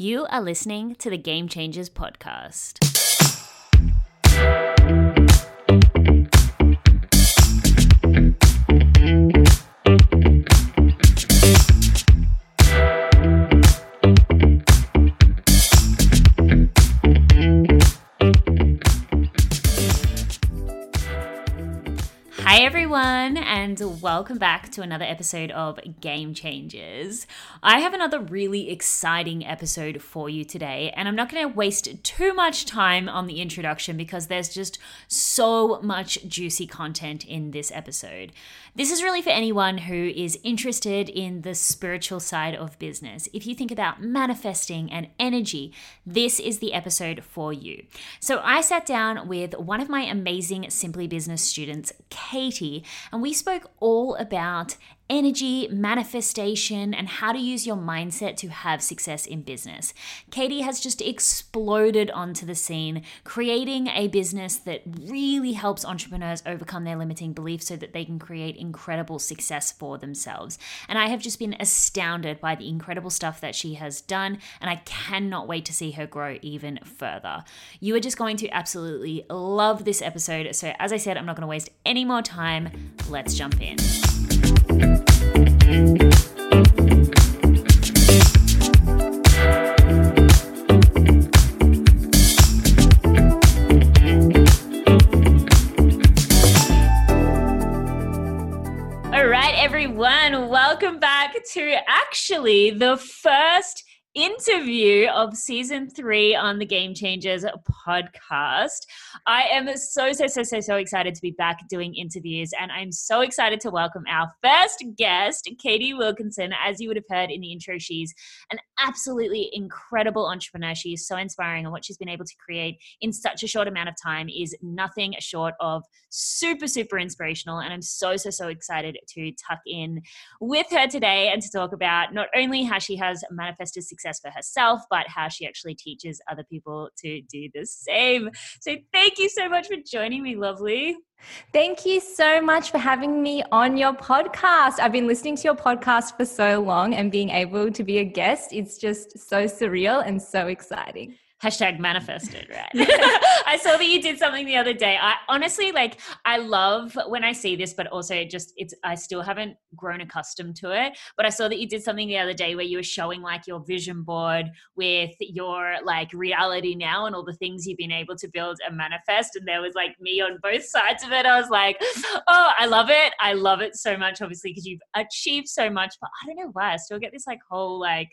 You are listening to the Game Changers podcast. Hi, everyone, and welcome back to another episode of Game Changers. I have another really exciting episode for you today, and I'm not going to waste too much time on the introduction because there's just so much juicy content in this episode. This is really for anyone who is interested in the spiritual side of business. If you think about manifesting and energy, this is the episode for you. So, I sat down with one of my amazing Simply Business students, And we spoke all about energy, manifestation, and how to use your mindset to have success in business. Katie has just exploded onto the scene, creating a business that really helps entrepreneurs overcome their limiting beliefs so that they can create incredible success for themselves. And I have just been astounded by the incredible stuff that she has done, and I cannot wait to see her grow even further. You are just going to absolutely love this episode. So, as I said, I'm not going to waste any more time. Let's jump in. All right, everyone, welcome back to actually the first interview of season three on the Game Changers podcast. I am so, so, so, so, so excited to be back doing interviews, and I'm so excited to welcome our first guest, Katie Wilkinson. As you would have heard in the intro, she's an absolutely incredible entrepreneur. She is so inspiring, and what she's been able to create in such a short amount of time is nothing short of super, super inspirational. And I'm so, so, so excited to tuck in with her today and to talk about not only how she has manifested success for herself, but how she actually teaches other people to do the same. So thank you so much for joining me, lovely. Thank you so much for having me on your podcast. I've been listening to your podcast for so long, and being able to be a guest is just so surreal and so exciting hashtag manifested right? I saw that you did something the other day. I honestly like i love when i see this but also just it's i still haven't grown accustomed to it. But i saw that you did something the other day where you were showing like your vision board with your like reality now and all the things you've been able to build and manifest. And there was like me on both sides of it. I was like oh i love it. I love it so much obviously because you've achieved so much. But i don't know why. I still get this like whole like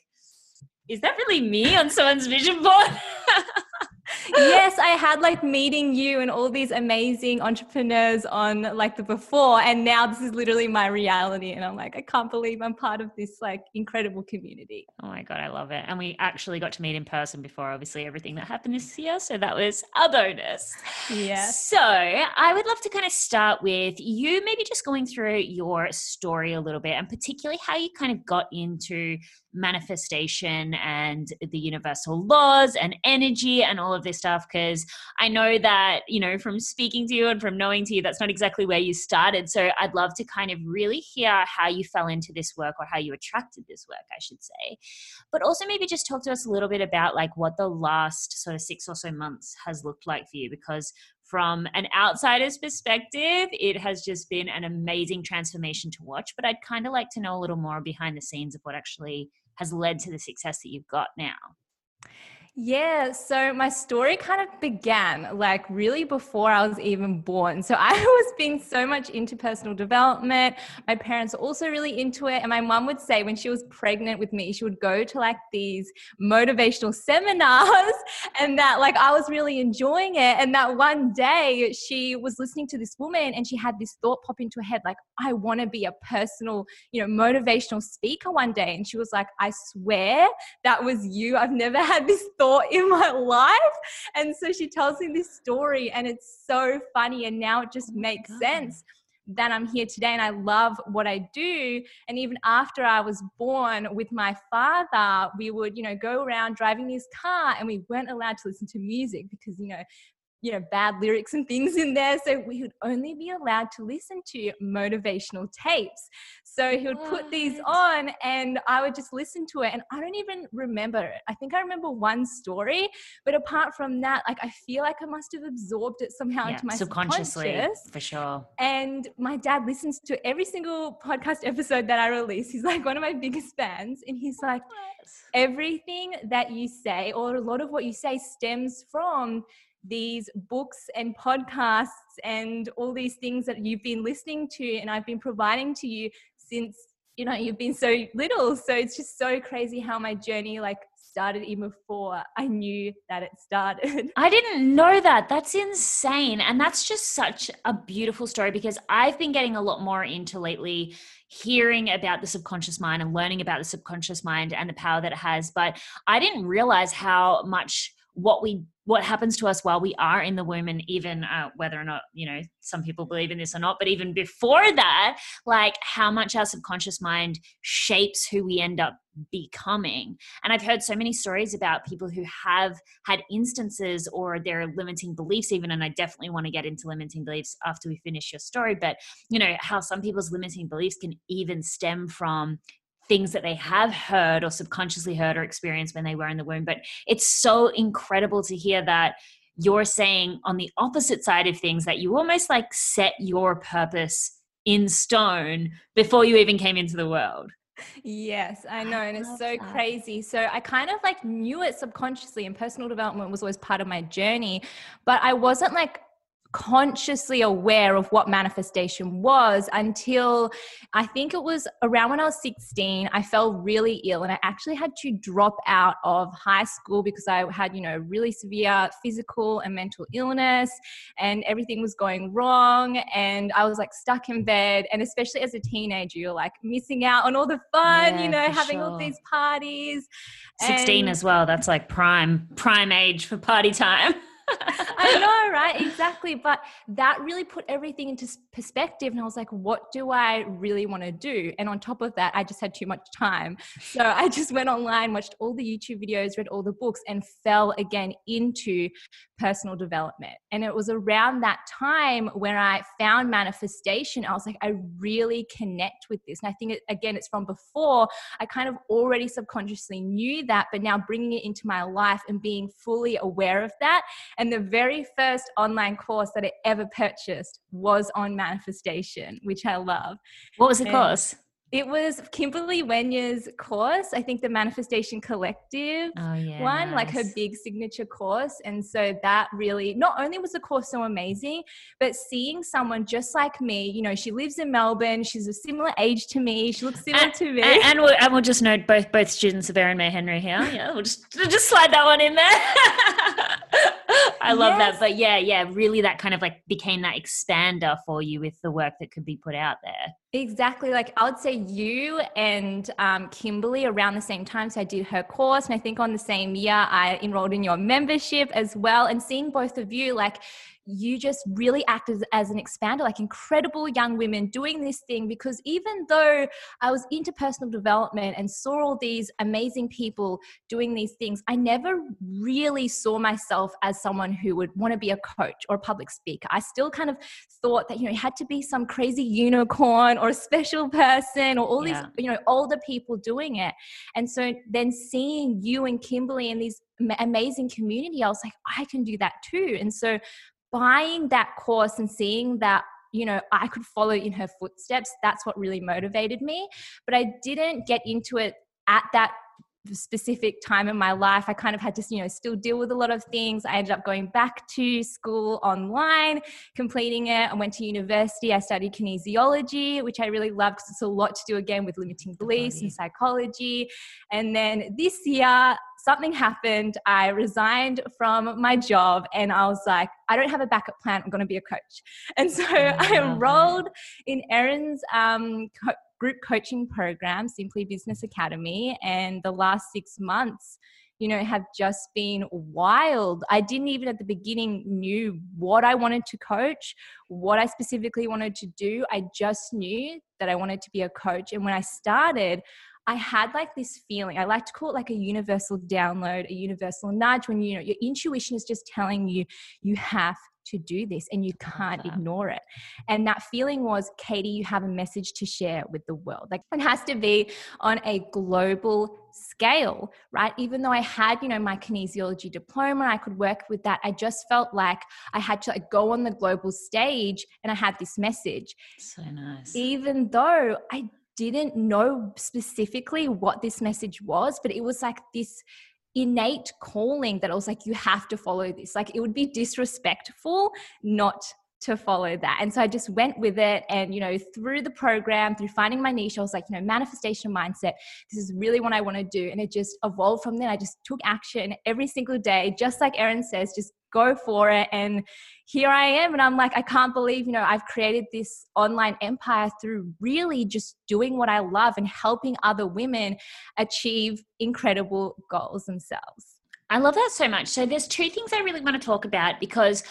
is that really me on someone's vision board? yes, I had like meeting you and all these amazing entrepreneurs on like the before, and now this is literally my reality. And I'm like, I can't believe I'm part of this like incredible community. Oh my God, I love it. And we actually got to meet in person before, obviously, everything that happened this year. So that was a bonus. Yeah. So I would love to kind of start with you maybe just going through your story a little bit, and particularly how you kind of got into manifestation and the universal laws and energy and all of this stuff because i know that you know from speaking to you and from knowing to you that's not exactly where you started so i'd love to kind of really hear how you fell into this work or how you attracted this work i should say but also maybe just talk to us a little bit about like what the last sort of six or so months has looked like for you because from an outsider's perspective, it has just been an amazing transformation to watch. But I'd kind of like to know a little more behind the scenes of what actually has led to the success that you've got now. Yeah, so my story kind of began like really before I was even born. So I was being so much into personal development. My parents were also really into it. And my mom would say when she was pregnant with me, she would go to like these motivational seminars and that like I was really enjoying it. And that one day she was listening to this woman and she had this thought pop into her head like, I want to be a personal, you know, motivational speaker one day. And she was like, I swear that was you. I've never had this thought in my life. And so she tells me this story, and it's so funny. And now it just oh makes God. sense that I'm here today and I love what I do. And even after I was born with my father, we would, you know, go around driving his car and we weren't allowed to listen to music because, you know, you know bad lyrics and things in there so we would only be allowed to listen to motivational tapes. So he would put these on and i would just listen to it and i don't even remember. It i think i remember one story but apart from that like i feel like i must have absorbed it somehow yeah, into my subconsciously for sure. And my dad listens to every single podcast episode that i release. He's like one of my biggest fans and he's like everything that you say or a lot of what you say stems from these books and podcasts and all these things that you've been listening to and I've been providing to you since you know you've been so little so it's just so crazy how my journey like started even before I knew that it started. I didn't know that. That's insane. And that's just such a beautiful story because I've been getting a lot more into lately hearing about the subconscious mind and learning about the subconscious mind and the power that it has. But I didn't realize how much what we what happens to us while we are in the womb and even uh, whether or not you know some people believe in this or not but even before that like how much our subconscious mind shapes who we end up becoming. And i've heard so many stories about people who have had instances or their limiting beliefs even and i definitely want to get into limiting beliefs after we finish your story but you know how some people's limiting beliefs can even stem from things that they have heard or subconsciously heard or experienced when they were in the womb. But it's so incredible to hear that you're saying on the opposite side of things that you almost like set your purpose in stone before you even came into the world. Yes, I know. And it's so that. crazy. So I kind of like knew it subconsciously, and personal development was always part of my journey, but I wasn't like consciously aware of what manifestation was until I think it was around when I was 16. I fell really ill and I actually had to drop out of high school because I had, you know, really severe physical and mental illness and everything was going wrong. And I was like stuck in bed. And especially as a teenager, you're like missing out on all the fun, yeah, you know, having sure. all these parties. 16 and- as well. That's like prime, prime age for party time. I know, right? Exactly. But that really put everything into perspective. And I was like, what do I really want to do? And on top of that, I just had too much time. So I just went online, watched all the YouTube videos, read all the books, and fell again into personal development. And it was around that time when I found manifestation. I was like, I really connect with this. And I think, it, again, it's from before. I kind of already subconsciously knew that, but now bringing it into my life and being fully aware of that and the very first online course that I ever purchased was on manifestation, which I love. What was the and course? It was Kimberly Wenya's course, I think the Manifestation Collective oh, yeah, one, nice. like her big signature course. And so that really, not only was the course so amazing, but seeing someone just like me, you know, she lives in Melbourne, she's a similar age to me, she looks similar and, to me. And, and, we'll, and we'll just note both both students of Erin May Henry here. Yeah, we'll just, just slide that one in there. I love yes. that. But yeah, yeah, really that kind of like became that expander for you with the work that could be put out there. Exactly. Like I would say you and um, Kimberly around the same time. So I did her course. And I think on the same year, I enrolled in your membership as well. And seeing both of you, like, you just really act as, as an expander, like incredible young women doing this thing. Because even though I was into personal development and saw all these amazing people doing these things, I never really saw myself as someone who would want to be a coach or a public speaker. I still kind of thought that, you know, it had to be some crazy unicorn or a special person or all yeah. these, you know, older people doing it. And so then seeing you and Kimberly and these amazing community, I was like, I can do that too. And so buying that course and seeing that you know i could follow in her footsteps that's what really motivated me. But i didn't get into it at that specific time in my life i kind of had to you know still deal with a lot of things. I ended up going back to school online completing it. I went to university. I studied kinesiology which i really loved because it's a lot to do again with limiting beliefs and psychology. And then this year something happened. I resigned from my job and i was like i don't have a backup plan. I'm going to be a coach. And so i enrolled in erin's um, co- group coaching program, Simply Business Academy, and the last six months, you know, have just been wild. I didn't even at the beginning knew what I wanted to coach, what I specifically wanted to do. I just knew that I wanted to be a coach. And when I started, I had like this feeling. I like to call it like a universal download, a universal nudge when you know your intuition is just telling you you have to do this and you can't ignore it. And that feeling was, Katie, you have a message to share with the world. Like it has to be on a global scale, right? Even though I had, you know, my kinesiology diploma, I could work with that. I just felt like I had to like go on the global stage and I had this message. So nice. Even though I didn't know specifically what this message was, but it was like this innate calling that I was like, you have to follow this. Like it would be disrespectful not to follow that. And so I just went with it. And, you know, through the program, through finding my niche, I was like, you know, manifestation mindset, this is really what I want to do. And it just evolved from there. I just took action every single day, just like Erin says, just go for it. And here I am. And I'm like, I can't believe, you know, I've created this online empire through really just doing what I love and helping other women achieve incredible goals themselves. I love that so much. So there's two things I really want to talk about because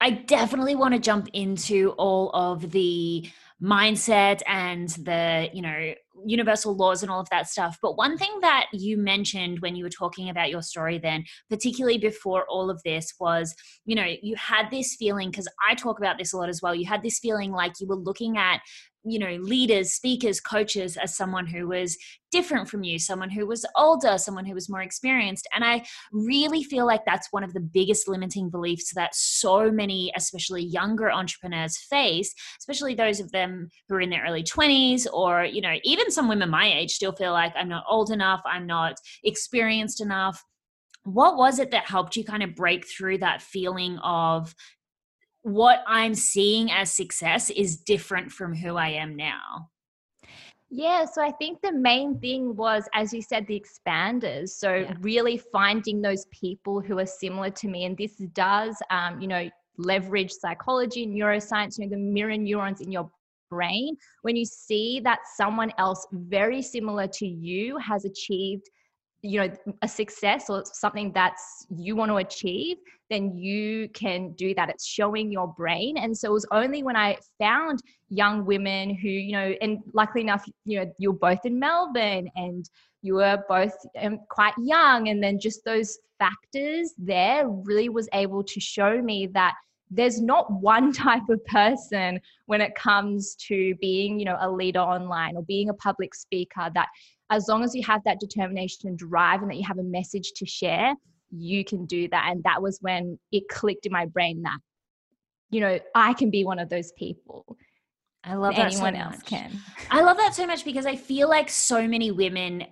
I definitely want to jump into all of the mindset and the, you know, universal laws and all of that stuff. But one thing that you mentioned when you were talking about your story, then, particularly before all of this, was you know, you had this feeling because I talk about this a lot as well. You had this feeling like you were looking at you know leaders speakers coaches as someone who was different from you someone who was older someone who was more experienced. And i really feel like that's one of the biggest limiting beliefs that so many especially younger entrepreneurs face especially those of them who are in their early 20s or you know even some women my age still feel like i'm not old enough i'm not experienced enough. What was it that helped you kind of break through that feeling of what I'm seeing as success is different from who I am now. Yeah, so I think the main thing was, as you said, the expanders. So yeah. really finding those people who are similar to me, and this does, um, you know, leverage psychology, neuroscience, you know, the mirror neurons in your brain. When you see that someone else very similar to you has achieved you know a success or something that's you want to achieve then you can do that. It's showing your brain. And so it was only when i found young women who you know and luckily enough you know you're both in melbourne and you were both um, quite young. And then just those factors there really was able to show me that there's not one type of person when it comes to being you know a leader online or being a public speaker that as long as you have that determination and drive and that you have a message to share, you can do that. And that was when it clicked in my brain that, you know, I can be one of those people. I love that anyone so else can. I love that so much because I feel like so many women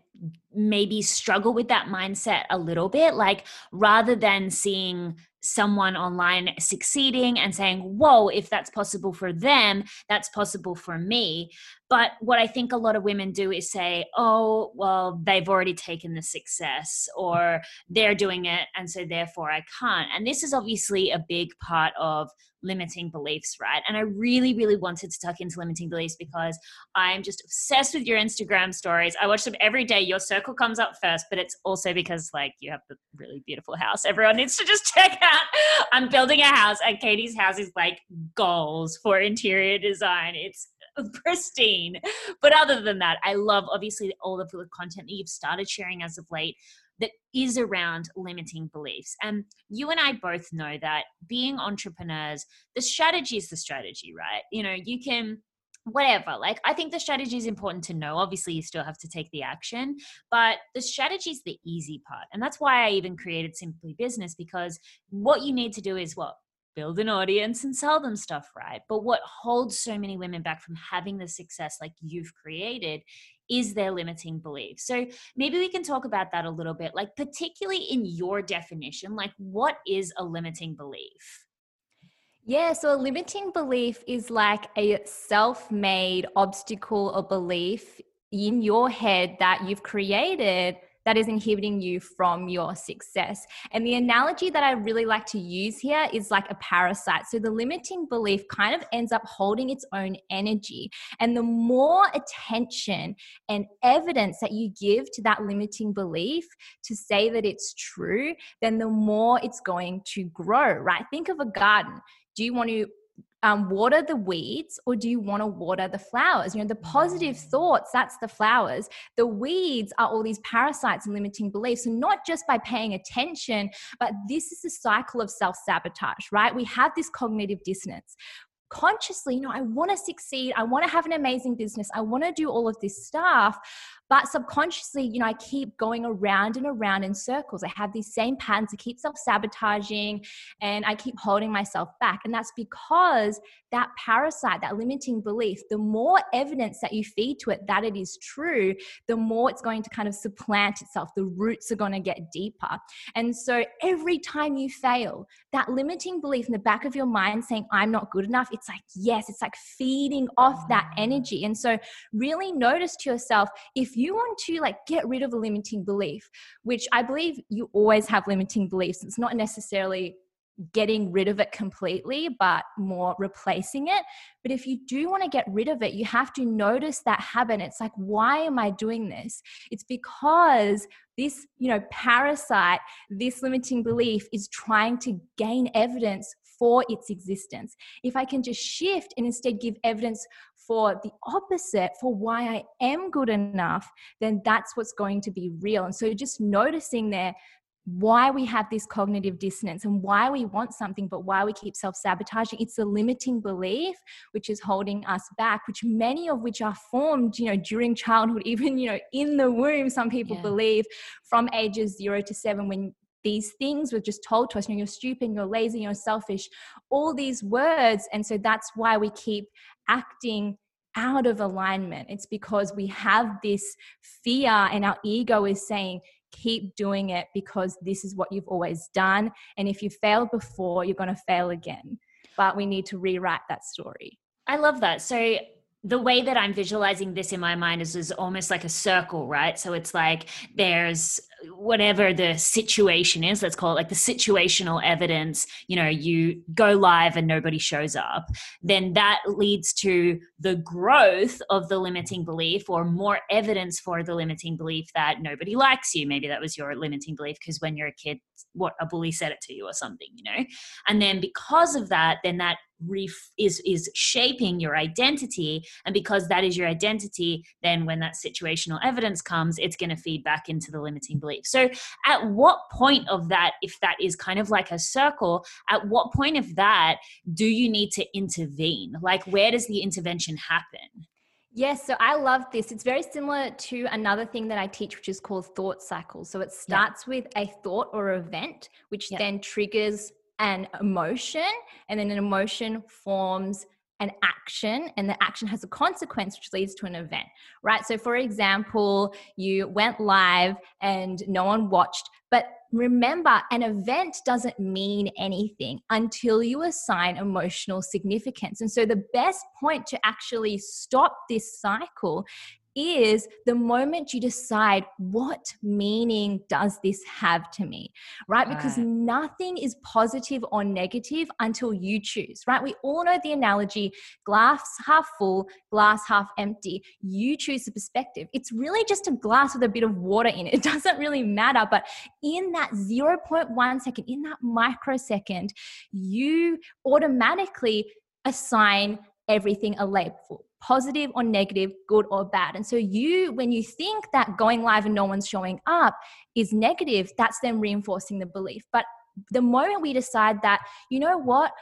maybe struggle with that mindset a little bit. Like rather than seeing someone online succeeding and saying, Whoa, if that's possible for them, that's possible for me. But what I think a lot of women do is say, Oh, well, they've already taken the success or they're doing it. And so therefore I can't. And this is obviously a big part of limiting beliefs, right? And I really, really wanted to tuck into limiting beliefs because I'm just obsessed with your Instagram stories. I watch them every day. Your circle comes up first, but it's also because like you have the really beautiful house. Everyone needs to just check out. I'm building a house, and Katie's house is like goals for interior design. It's pristine. But other than that, I love obviously all of the content that you've started sharing as of late that is around limiting beliefs. And you and I both know that being entrepreneurs, the strategy is the strategy, right? You know, you can whatever like i think the strategy is important to know obviously you still have to take the action but the strategy is the easy part and that's why i even created simply business because what you need to do is what build an audience and sell them stuff right but what holds so many women back from having the success like you've created is their limiting belief. So maybe we can talk about that a little bit, like, particularly in your definition, like, what is a limiting belief? Yeah, so a limiting belief is like a self made obstacle or belief in your head that you've created that is inhibiting you from your success. And the analogy that I really like to use here is like a parasite. So the limiting belief kind of ends up holding its own energy. And the more attention and evidence that you give to that limiting belief to say that it's true, then the more it's going to grow, right? Think of a garden. Do you want to um, water the weeds or do you want to water the flowers? You know, the positive mm. thoughts, that's the flowers. The weeds are all these parasites and limiting beliefs. And not just by paying attention, but this is a cycle of self sabotage, right? We have this cognitive dissonance consciously, you know, I want to succeed. I want to have an amazing business. I want to do all of this stuff. But subconsciously, you know, I keep going around and around in circles. I have these same patterns. I keep self sabotaging and I keep holding myself back. And that's because that parasite, that limiting belief, the more evidence that you feed to it that it is true, the more it's going to kind of supplant itself. The roots are going to get deeper. And so every time you fail, that limiting belief in the back of your mind saying, I'm not good enough, it's like, yes, it's like feeding off that mm. energy. And so really notice to yourself if you want to like get rid of a limiting belief, which I believe you always have limiting beliefs, it's not necessarily getting rid of it completely, but more replacing it. But if you do want to get rid of it, you have to notice that habit. It's like, why am I doing this? It's because this, you know, parasite, this limiting belief is trying to gain evidence for its existence. If I can just shift and instead give evidence for the opposite, for why I am good enough, then that's what's going to be real. And so just noticing there why we have this cognitive dissonance and why we want something, but why we keep self sabotaging. It's a limiting belief which is holding us back, which many of which are formed, you know, during childhood, even, you know, in the womb, some people yeah. believe from ages zero to seven when these things were just told to us you know, you're stupid you're lazy you're selfish all these words. And so that's why we keep acting out of alignment. It's because we have this fear and our ego is saying keep doing it because this is what you've always done. And if you failed before you're going to fail again. But we need to rewrite that story. I love that. So the way that I'm visualizing this in my mind is, is almost like a circle, right? So it's like there's whatever the situation is let's call it like the situational evidence you know you go live and nobody shows up then that leads to the growth of the limiting belief or more evidence for the limiting belief that nobody likes you. Maybe that was your limiting belief because when you're a kid what a bully said it to you or something you know? And then because of that then that ref- is is shaping your identity. And because that is your identity then when that situational evidence comes it's going to feed back into the limiting belief So, at what point of that, if that is kind of like a circle, at what point of that do you need to intervene? Like, where does the intervention happen? Yes, so I love this. It's very similar to another thing that I teach, which is called thought cycles. So it starts yeah. with a thought or event, which yeah. then triggers an emotion, and then an emotion forms an action and the action has a consequence which leads to an event right? So for example you went live and no one watched but remember an event doesn't mean anything until you assign emotional significance. And so the best point to actually stop this cycle is the moment you decide what meaning does this have to me? Right? Because nothing is positive or negative until you choose right? We all know the analogy glass half full glass half empty. You choose the perspective. It's really just a glass with a bit of water in it. It doesn't really matter but in that 0.1 second in that microsecond you automatically assign everything a label positive or negative, good or bad. And so you, when you think that going live and no one's showing up is negative, that's then reinforcing the belief. But the moment we decide that, you know what,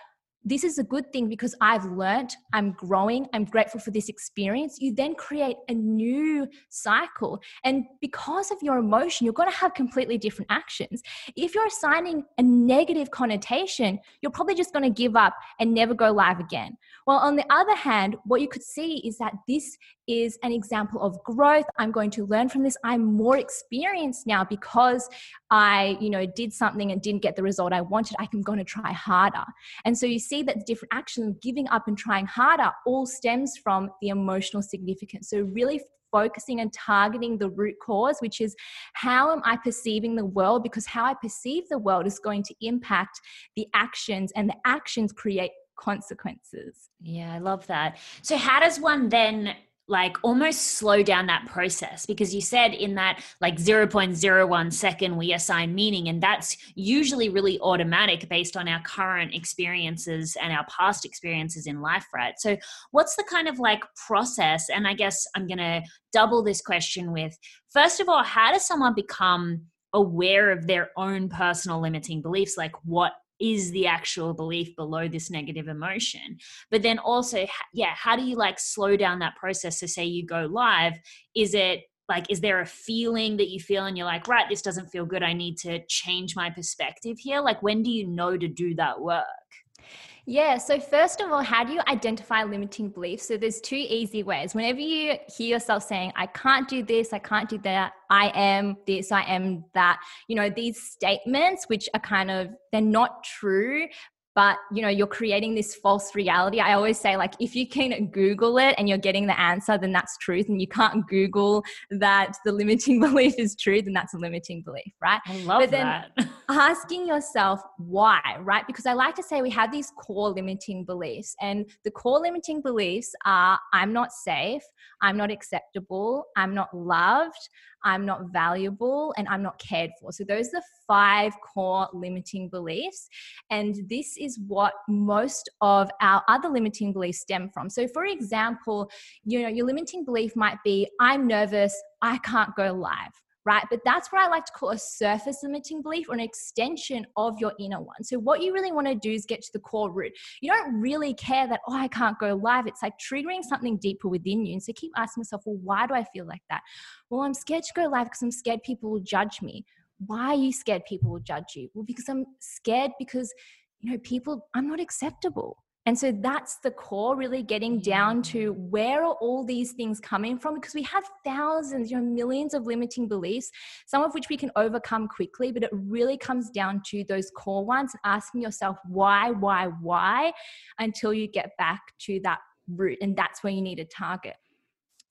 this is a good thing because I've learned, I'm growing, I'm grateful for this experience. You then create a new cycle. And because of your emotion, you're going to have completely different actions. If you're assigning a negative connotation, you're probably just going to give up and never go live again. Well, on the other hand, what you could see is that this is an example of growth. I'm going to learn from this. I'm more experienced now because I, you know, did something and didn't get the result I wanted. I'm going to try harder. And so you see that the different actions, giving up and trying harder, all stems from the emotional significance. So really focusing and targeting the root cause, which is how am I perceiving the world? Because how I perceive the world is going to impact the actions, and the actions create consequences. Yeah, I love that. So, how does one then like almost slow down that process because you said in that like 0.01 second we assign meaning and that's usually really automatic based on our current experiences and our past experiences in life right so what's the kind of like process and i guess i'm going to double this question with first of all how does someone become aware of their own personal limiting beliefs like what is the actual belief below this negative emotion? But then also yeah how do you like slow down that process so say you go live? Is it like is there a feeling that you feel and you're like right this doesn't feel good. I need to change my perspective here. Like when do you know to do that work yeah. So, first of all, how do you identify limiting beliefs? So, there's two easy ways. Whenever you hear yourself saying, I can't do this, I can't do that, I am this, I am that, you know, these statements, which are kind of, they're not true, but you know you're creating this false reality. I always say like if you can google it and you're getting the answer then that's truth. And you can't google that the limiting belief is true then that's a limiting belief right? I love but then that. asking yourself why right? Because i like to say we have these core limiting beliefs and the core limiting beliefs are i'm not safe. I'm not acceptable. I'm not loved I'm not valuable, and I'm not cared for. So, those are the five core limiting beliefs. And this is what most of our other limiting beliefs stem from. So, for example, you know, your limiting belief might be, I'm nervous, I can't go live right? But that's what I like to call a surface limiting belief or an extension of your inner one. So, what you really want to do is get to the core root. You don't really care that, oh, I can't go live. It's like triggering something deeper within you. And so, keep asking yourself, well, why do I feel like that? Well, I'm scared to go live because I'm scared people will judge me. Why are you scared people will judge you? Well, because I'm scared because, you know, people, I'm not acceptable and so that's the core, really getting down mm. to where are all these things coming from? Because we have thousands, you know, millions of limiting beliefs, some of which we can overcome quickly, but it really comes down to those core ones, asking yourself why, why, why, until you get back to that root. And that's where you need a target.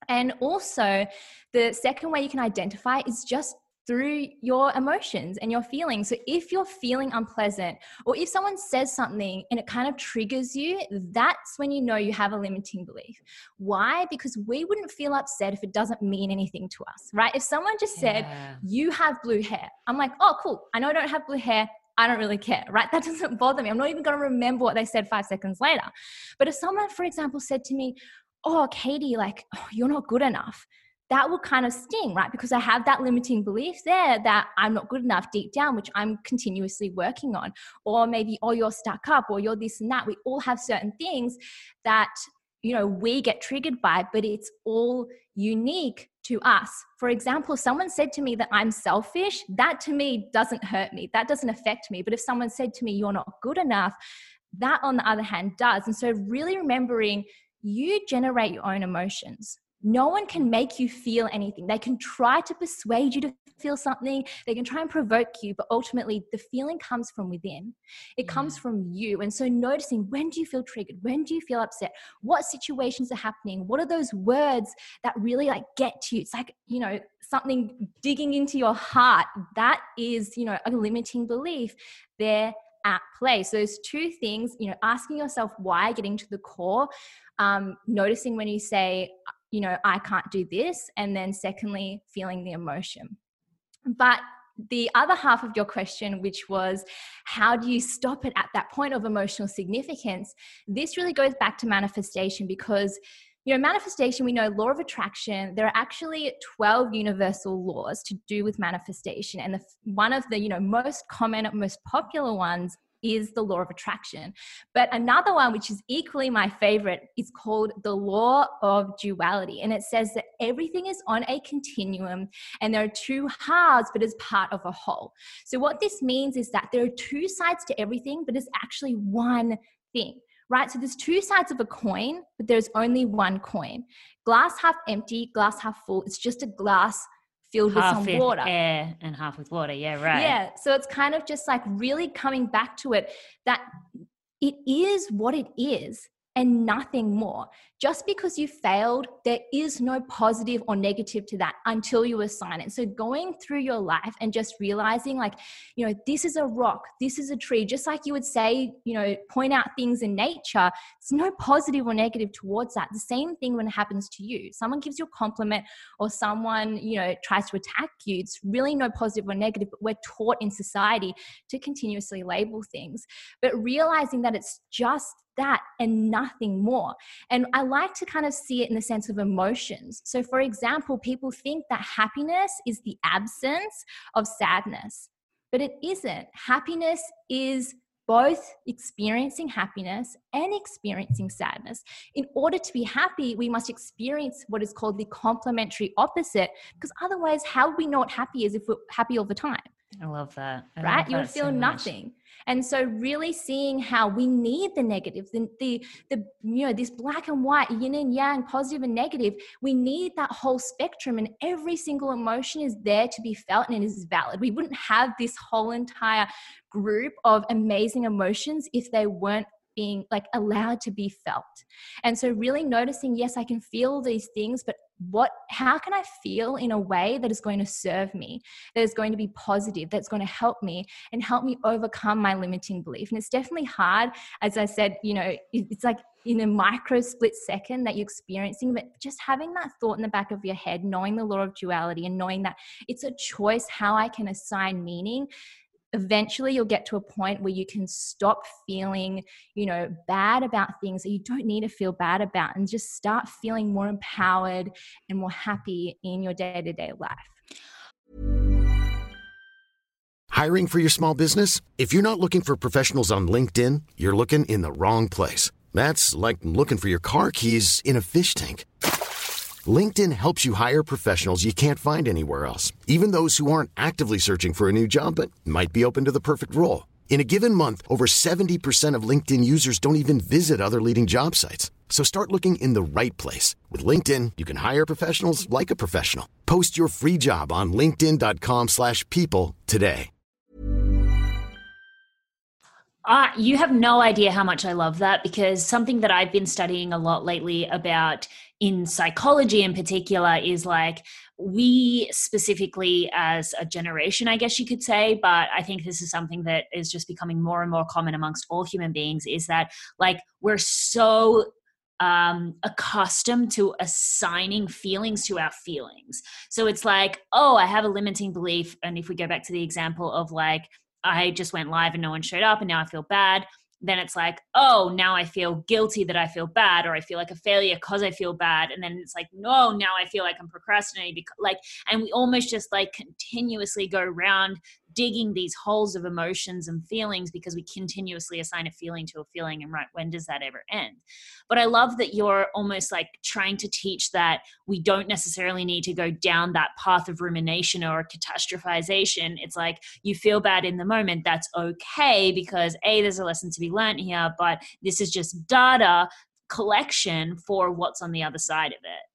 And also, the second way you can identify is just through your emotions and your feelings. So if you're feeling unpleasant or if someone says something and it kind of triggers you, that's when you know you have a limiting belief. Why? Because we wouldn't feel upset if it doesn't mean anything to us, right? If someone just said. You have blue hair, I'm like, Oh, cool. I know I don't have blue hair. I don't really care, right? That doesn't bother me. I'm not even going to remember what they said five seconds later. But if someone, for example, said to me, Oh, Katie, like, oh, you're not good enough that will kind of sting, right? Because I have that limiting belief there that I'm not good enough deep down, which I'm continuously working on. Or maybe, oh, you're stuck up, or you're this and that. We all have certain things that, you know, we get triggered by, but it's all unique to us. For example, someone said to me that I'm selfish, that to me doesn't hurt me, that doesn't affect me. But if someone said to me, you're not good enough, that on the other hand does. And so, really remembering you generate your own emotions no one can make you feel anything. They can try to persuade you to feel something, they can try and provoke you, but ultimately the feeling comes from within. It yeah. comes from you. And so noticing when do you feel triggered? When do you feel upset? What situations are happening? What are those words that really like get to you? It's like, you know, something digging into your heart. That is, you know, a limiting belief there at play. So those two things, you know, asking yourself why, getting to the core, um, noticing when you say, you know, I can't do this. And then, secondly, feeling the emotion. But the other half of your question, which was how do you stop it at that point of emotional significance? This really goes back to manifestation because you know manifestation we know law of attraction there are actually 12 universal laws to do with manifestation and the, one of the you know most common most popular ones is the law of attraction. But another one, which is equally my favorite, is called the law of duality. And it says that everything is on a continuum and there are two halves, but as part of a whole. So, what this means is that there are two sides to everything, but it's actually one thing right? So there's two sides of a coin, but there's only one coin. Glass half empty, glass half full. It's just a glass filled half with some water. air and half with water. Yeah, right. Yeah. So it's kind of just like really coming back to it that it is what it is and nothing more. Just because you failed, there is no positive or negative to that until you assign it. So going through your life and just realizing, like, you know, this is a rock, this is a tree, just like you would say, you know, point out things in nature, it's no positive or negative towards that. The same thing when it happens to you. Someone gives you a compliment or someone, you know, tries to attack you. It's really no positive or negative, but we're taught in society to continuously label things. But realizing that it's just that and nothing more. And I like to kind of see it in the sense of emotions. So, for example, people think that happiness is the absence of sadness, but it isn't. Happiness is both experiencing happiness and experiencing sadness. In order to be happy, we must experience what is called the complementary opposite, because otherwise, how would we know what happy is if we're happy all the time? I love that. I right? love you would that feel so much. nothing. And so really seeing how we need the negative, the, the the you know, this black and white, yin and yang, positive and negative, we need that whole spectrum and every single emotion is there to be felt and it is valid. We wouldn't have this whole entire group of amazing emotions if they weren't being like allowed to be felt. And so really noticing, yes, I can feel these things, but what how can i feel in a way that is going to serve me that is going to be positive that's going to help me and help me overcome my limiting belief? And it's definitely hard as i said you know it's like in a micro split second that you're experiencing but just having that thought in the back of your head knowing the law of duality and knowing that it's a choice how i can assign meaning eventually you'll get to a point where you can stop feeling you know bad about things that you don't need to feel bad about and just start feeling more empowered and more happy in your day-to-day life Hiring for your small business? If you're not looking for professionals on LinkedIn, you're looking in the wrong place. That's like looking for your car keys in a fish tank. LinkedIn helps you hire professionals you can't find anywhere else, even those who aren't actively searching for a new job but might be open to the perfect role. In a given month, over 70% of LinkedIn users don't even visit other leading job sites. So start looking in the right place. With LinkedIn, you can hire professionals like a professional. Post your free job on linkedin.com slash people today. Uh, you have no idea how much I love that because something that I've been studying a lot lately about in psychology in particular is like we specifically as a generation, I guess you could say, but I think this is something that is just becoming more and more common amongst all human beings is that like we're so um, accustomed to assigning feelings to our feelings. So it's like, oh, I have a limiting belief. And if we go back to the example of like, I just went live and no one showed up and now I feel bad. Then it's like, oh, now I feel guilty that I feel bad, or I feel like a failure because I feel bad. And then it's like, no, now I feel like I'm procrastinating. Because, like, and we almost just like continuously go around digging these holes of emotions and feelings because we continuously assign a feeling to a feeling and right when does that ever end? But i love that you're almost like trying to teach that we don't necessarily need to go down that path of rumination or catastrophization. It's like you feel bad in the moment that's okay because a there's a lesson to be learned here but this is just data collection for what's on the other side of it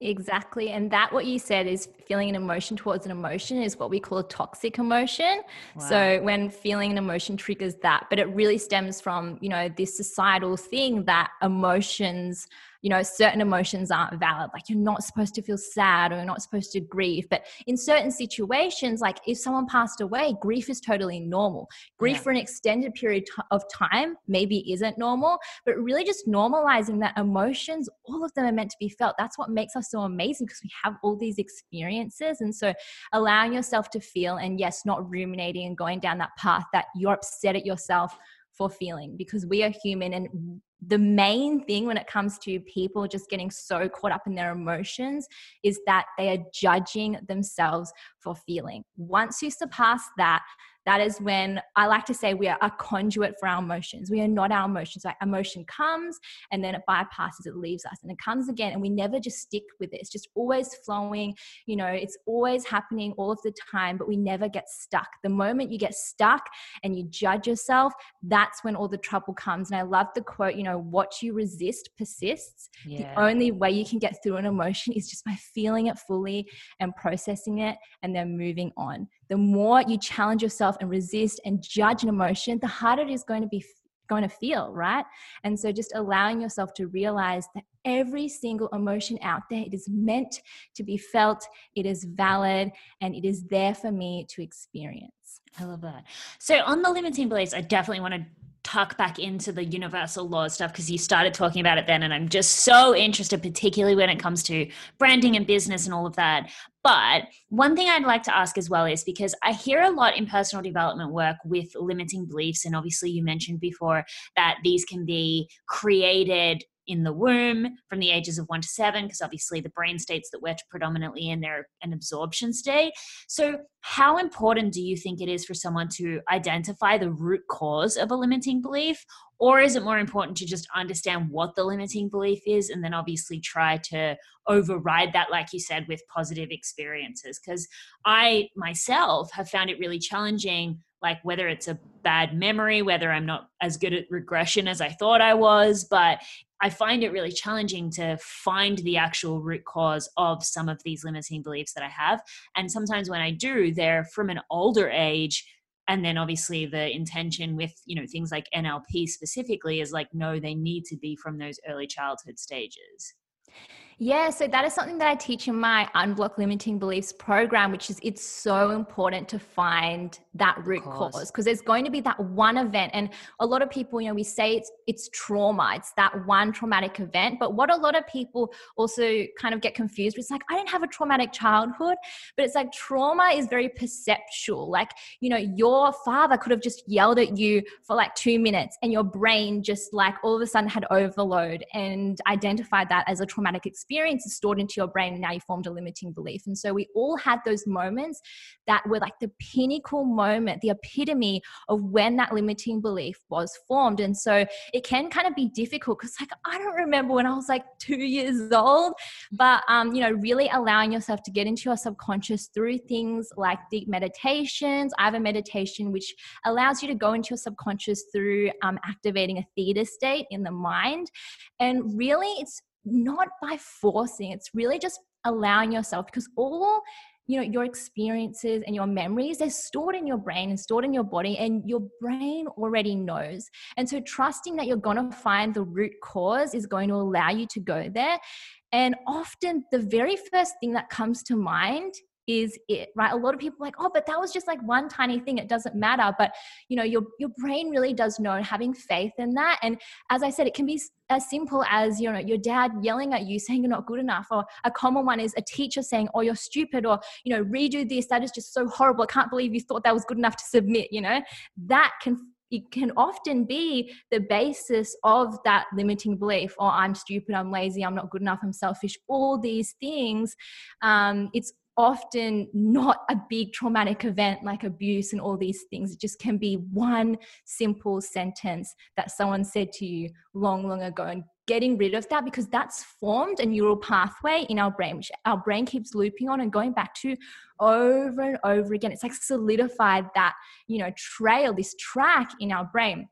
Exactly. And that what you said is feeling an emotion towards an emotion is what we call a toxic emotion. Wow. So when feeling an emotion triggers that, but it really stems from, you know, this societal thing that emotions you know, certain emotions aren't valid. Like you're not supposed to feel sad or you're not supposed to grieve. But in certain situations, like if someone passed away, grief is totally normal. Grief yeah. for an extended period of time maybe isn't normal, but really just normalizing that emotions, all of them are meant to be felt. That's what makes us so amazing because we have all these experiences. And so allowing yourself to feel and yes, not ruminating and going down that path that you're upset at yourself for feeling because we are human and the main thing when it comes to people just getting so caught up in their emotions is that they are judging themselves for feeling. Once you surpass that, that is when I like to say we are a conduit for our emotions. We are not our emotions. Like emotion comes and then it bypasses, it leaves us, and it comes again, and we never just stick with it. It's just always flowing. You know, it's always happening all of the time, but we never get stuck. The moment you get stuck and you judge yourself, that's when all the trouble comes. And I love the quote, you know, what you resist persists. Yeah. The only way you can get through an emotion is just by feeling it fully and processing it and then moving on the more you challenge yourself and resist and judge an emotion, the harder it is going to be going to feel, right? And so just allowing yourself to realize that every single emotion out there it is meant to be felt, it is valid, and it is there for me to experience. I love that. So on the limiting beliefs, I definitely want to tuck back into the universal law stuff because you started talking about it then and i'm just so interested particularly when it comes to branding and business and all of that. But one thing i'd like to ask as well is because i hear a lot in personal development work with limiting beliefs and obviously you mentioned before that these can be created in the womb from the ages of one to seven, because obviously the brain states that we're predominantly in, they're an absorption state. So, how important do you think it is for someone to identify the root cause of a limiting belief? Or is it more important to just understand what the limiting belief is and then obviously try to override that, like you said, with positive experiences? Because I myself have found it really challenging like whether it's a bad memory, whether I'm not as good at regression as I thought I was, but I find it really challenging to find the actual root cause of some of these limiting beliefs that I have. And sometimes when I do, they're from an older age. And then obviously the intention with, you know, things like NLP specifically is like, no, they need to be from those early childhood stages. Yeah, so that is something that I teach in my Unblock Limiting Beliefs program, which is it's so important to find that root cause because there's going to be that one event. And a lot of people, you know, we say it's it's trauma, it's that one traumatic event. But what a lot of people also kind of get confused with, it's like, I didn't have a traumatic childhood, but it's like trauma is very perceptual. Like, you know, your father could have just yelled at you for like two minutes and your brain just like all of a sudden had overload and identified that as a traumatic experience experience is stored into your brain and now you formed a limiting belief. And so we all had those moments that were like the pinnacle moment, the epitome of when that limiting belief was formed. And so it can kind of be difficult because like I don't remember when I was like two years old, but um, you know, really allowing yourself to get into your subconscious through things like deep meditations. I have a meditation which allows you to go into your subconscious through um, activating a theta state in the mind. And really, it's not by forcing, it's really just allowing yourself because all you know your experiences and your memories they're stored in your brain and stored in your body and your brain already knows. And so trusting that you're going to find the root cause is going to allow you to go there. And often the very first thing that comes to mind is it right? A lot of people like oh but that was just like one tiny thing. It doesn't matter. But you know your your brain really does know having faith in that. And as i said it can be as simple as you know your dad yelling at you saying you're not good enough or a common one is a teacher saying oh you're stupid or you know redo this. That is just so horrible. I can't believe you thought that was good enough to submit you know? That can it can often be the basis of that limiting belief or oh, i'm stupid. I'm lazy. I'm not good enough. I'm selfish. All these things um, it's often not a big traumatic event like abuse and all these things. It just can be one simple sentence that someone said to you long, long ago. And getting rid of that because that's formed a neural pathway in our brain, which our brain keeps looping on and going back to over and over again. It's like solidified that, you know, trail, this track in our brain.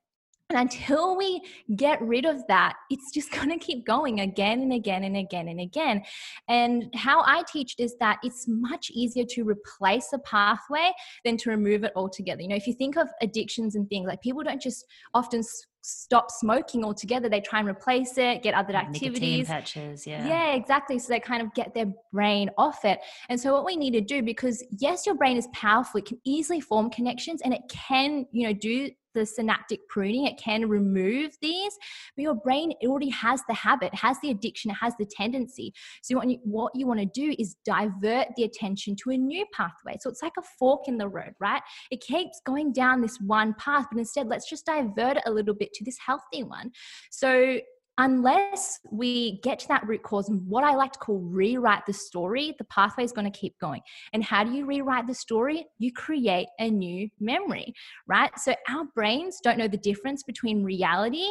And until we get rid of that, it's just going to keep going again and again and again and again. And how I teach is that it's much easier to replace a pathway than to remove it altogether. You know, if you think of addictions and things, like people don't just often stop smoking altogether. They try and replace it get other activities. patches yeah. Yeah exactly. So they kind of get their brain off it. And so what we need to do because yes your brain is powerful. It can easily form connections and it can you know do the synaptic pruning, it can remove these, but your brain already has the habit, has the addiction, has the tendency. So what you, what you want to do is divert the attention to a new pathway. So it's like a fork in the road, right? It keeps going down this one path, but instead let's just divert it a little bit to this healthy one. So unless we get to that root cause and what I like to call rewrite the story, the pathway is going to keep going. And how do you rewrite the story? You create a new memory, right? So our brains don't know the difference between reality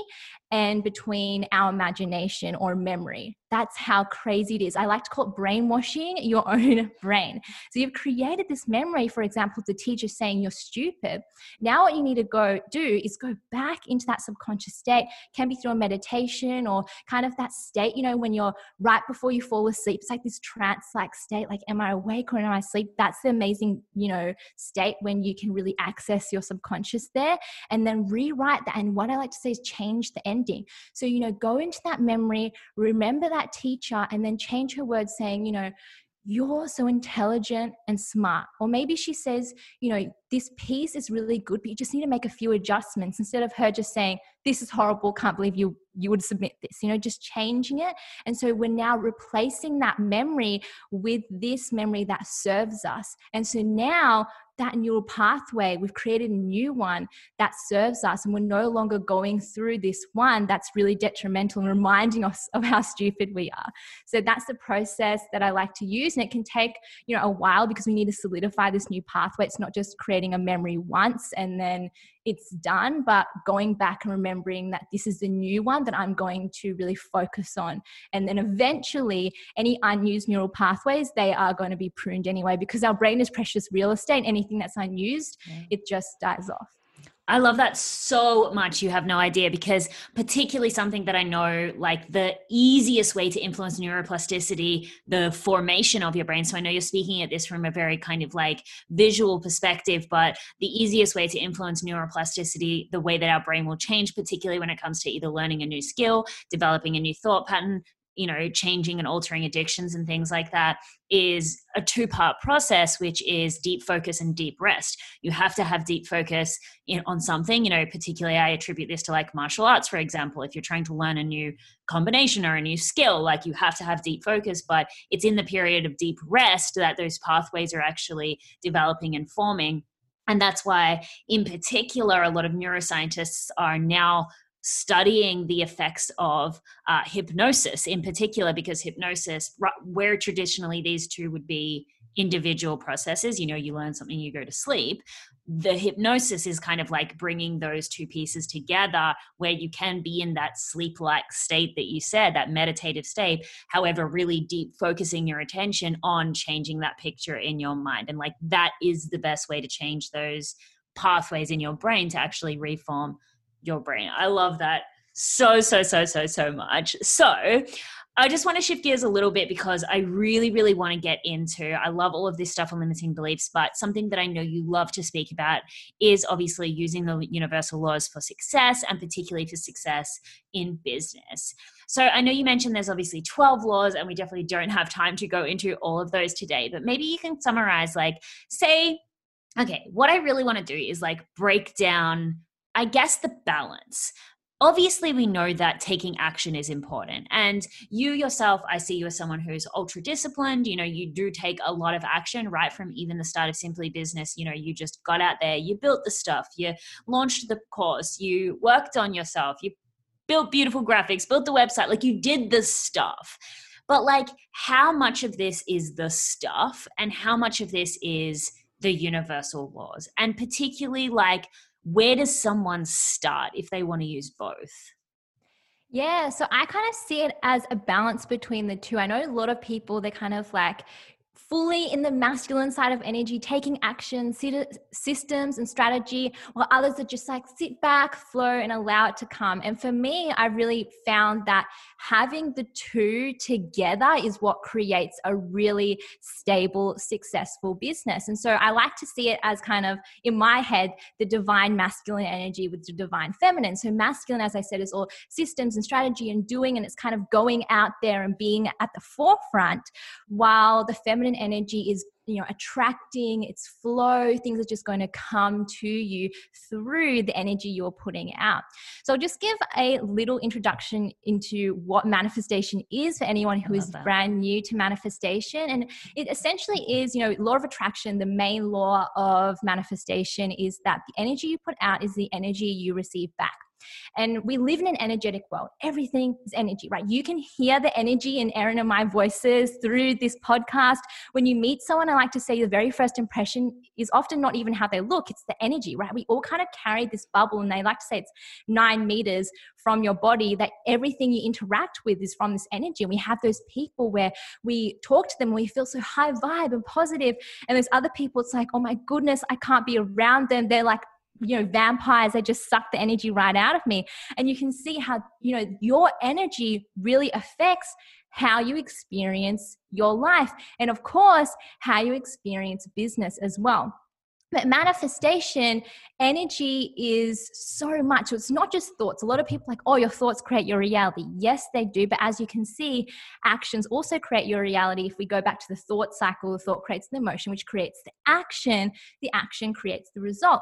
and between our imagination or memory. That's how crazy it is. I like to call it brainwashing your own brain. So you've created this memory, for example, the teacher saying you're stupid. Now, what you need to go do is go back into that subconscious state, can be through a meditation or kind of that state, you know, when you're right before you fall asleep. It's like this trance like state, like, am I awake or am I asleep? That's the amazing, you know, state when you can really access your subconscious there and then rewrite that. And what I like to say is change the ending. So, you know, go into that memory, remember that teacher, and then change her words saying, you know, you're so intelligent and smart. Or maybe she says, you know, this piece is really good, but you just need to make a few adjustments instead of her just saying, this is horrible, can't believe you you would submit this, you know, just changing it. And so we're now replacing that memory with this memory that serves us. And so now that neural pathway, we've created a new one that serves us, and we're no longer going through this one that's really detrimental and reminding us of how stupid we are. So that's the process that I like to use, and it can take you know a while because we need to solidify this new pathway. It's not just creating a memory once and then it's done, but going back and remembering that this is the new one that I'm going to really focus on. And then eventually, any unused neural pathways, they are going to be pruned anyway because our brain is precious real estate. Anything that's unused, yeah. it just dies off. I love that so much. You have no idea because, particularly, something that I know like the easiest way to influence neuroplasticity, the formation of your brain. So, I know you're speaking at this from a very kind of like visual perspective, but the easiest way to influence neuroplasticity, the way that our brain will change, particularly when it comes to either learning a new skill, developing a new thought pattern, you know changing and altering addictions and things like that is a two part process which is deep focus and deep rest. You have to have deep focus in, on something you know particularly i attribute this to like martial arts for example. If you're trying to learn a new combination or a new skill like you have to have deep focus but it's in the period of deep rest that those pathways are actually developing and forming. And that's why, in particular, a lot of neuroscientists are now studying the effects of uh, hypnosis in particular, because hypnosis, where traditionally these two would be individual processes, you know, you learn something, you go to sleep. The hypnosis is kind of like bringing those two pieces together where you can be in that sleep like state that you said, that meditative state. However, really deep focusing your attention on changing that picture in your mind. And like that is the best way to change those pathways in your brain to actually reform your brain. I love that so, so, so, so, so much. So, I just want to shift gears a little bit because I really, really want to get into. I love all of this stuff on limiting beliefs, but something that I know you love to speak about is obviously using the universal laws for success and particularly for success in business. So I know you mentioned there's obviously 12 laws, and we definitely don't have time to go into all of those today, but maybe you can summarize, like, say, okay, what I really want to do is like break down I guess the balance. Obviously, we know that taking action is important. And you yourself, I see you as someone who's ultra disciplined. You know, you do take a lot of action right from even the start of Simply Business. You know, you just got out there, you built the stuff, you launched the course, you worked on yourself, you built beautiful graphics, built the website, like you did the stuff. But, like, how much of this is the stuff and how much of this is the universal laws? And particularly, like, where does someone start if they want to use both? Yeah, so I kind of see it as a balance between the two. I know a lot of people, they kind of like fully in the masculine side of energy, taking action, systems and strategy, while others are just like sit back, flow, and allow it to come. And for me, I really found that having the two together is what creates a really stable, successful business. And so I like to see it as kind of in my head, the divine masculine energy with the divine feminine. So masculine, as I said, is all systems and strategy and doing, and it's kind of going out there and being at the forefront, while the feminine energy is you know attracting its flow things are just going to come to you through the energy you're putting out. So i'll just give a little introduction into what manifestation is for anyone who is that. brand new to manifestation. And it essentially is you know law of attraction the main law of manifestation is that the energy you put out is the energy you receive back And we live in an energetic world. Everything is energy, right? You can hear the energy in Erin and my voices through this podcast. When you meet someone, I like to say the very first impression is often not even how they look, it's the energy, right? We all kind of carry this bubble, and they like to say it's nine meters from your body, that everything you interact with is from this energy. And we have those people where we talk to them, we feel so high vibe and positive, and there's other people, it's like, oh my goodness, I can't be around them. They're like you know vampires they just suck the energy right out of me. And you can see how you know your energy really affects how you experience your life and of course how you experience business as well. But manifestation energy is so much. It's not just thoughts. A lot of people like oh your thoughts create your reality. Yes they do. But as you can see actions also create your reality. If we go back to the thought cycle the thought creates the emotion which creates the action the action creates the result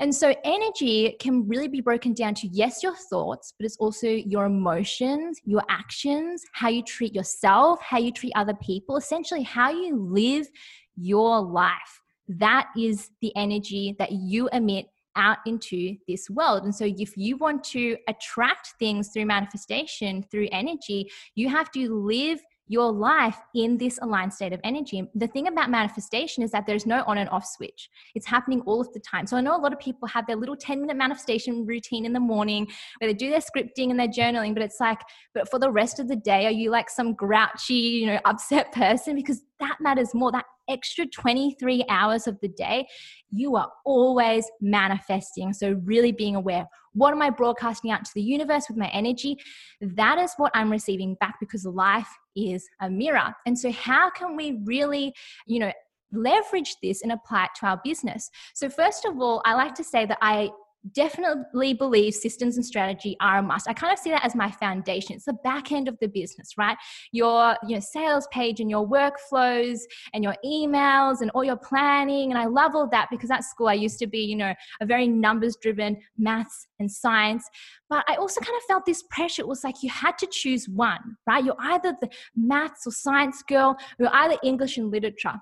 and so energy can really be broken down to yes, your thoughts, but it's also your emotions, your actions, how you treat yourself, how you treat other people, essentially how you live your life. That is the energy that you emit out into this world. And so, if you want to attract things through manifestation, through energy, you have to live your life in this aligned state of energy. The thing about manifestation is that there's no on and off switch. It's happening all of the time. So I know a lot of people have their little 10 minute manifestation routine in the morning where they do their scripting and their journaling, but it's like, but for the rest of the day, are you like some grouchy, you know, upset person? Because that matters more. That extra 23 hours of the day, you are always manifesting. So, really being aware what am I broadcasting out to the universe with my energy? That is what I'm receiving back because life is a mirror. And so, how can we really, you know, leverage this and apply it to our business? So, first of all, I like to say that I definitely believe systems and strategy are a must. I kind of see that as my foundation. It's the back end of the business, right? Your your sales page and your workflows and your emails and all your planning. And I love all that because at school I used to be, you know, a very numbers driven maths and science. But I also kind of felt this pressure. It was like you had to choose one, right? You're either the maths or science girl, or you're either English and literature.